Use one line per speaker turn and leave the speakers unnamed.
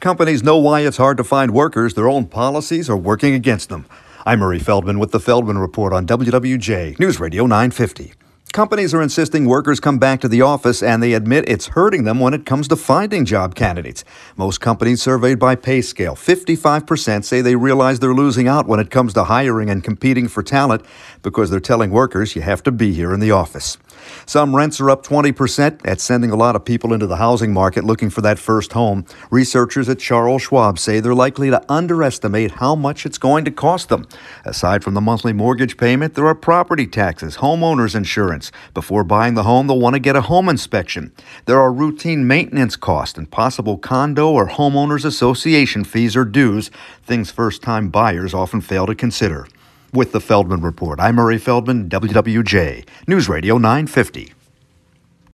Companies know why it's hard to find workers. Their own policies are working against them. I'm Murray Feldman with the Feldman Report on WWJ News Radio 950. Companies are insisting workers come back to the office, and they admit it's hurting them when it comes to finding job candidates. Most companies surveyed by PayScale, 55% say they realize they're losing out when it comes to hiring and competing for talent because they're telling workers you have to be here in the office. Some rents are up 20%. That's sending a lot of people into the housing market looking for that first home. Researchers at Charles Schwab say they're likely to underestimate how much it's going to cost them. Aside from the monthly mortgage payment, there are property taxes, homeowners insurance. Before buying the home, they'll want to get a home inspection. There are routine maintenance costs and possible condo or homeowners association fees or dues, things first time buyers often fail to consider. With the Feldman Report, I'm Murray Feldman, WWJ, News Radio 950.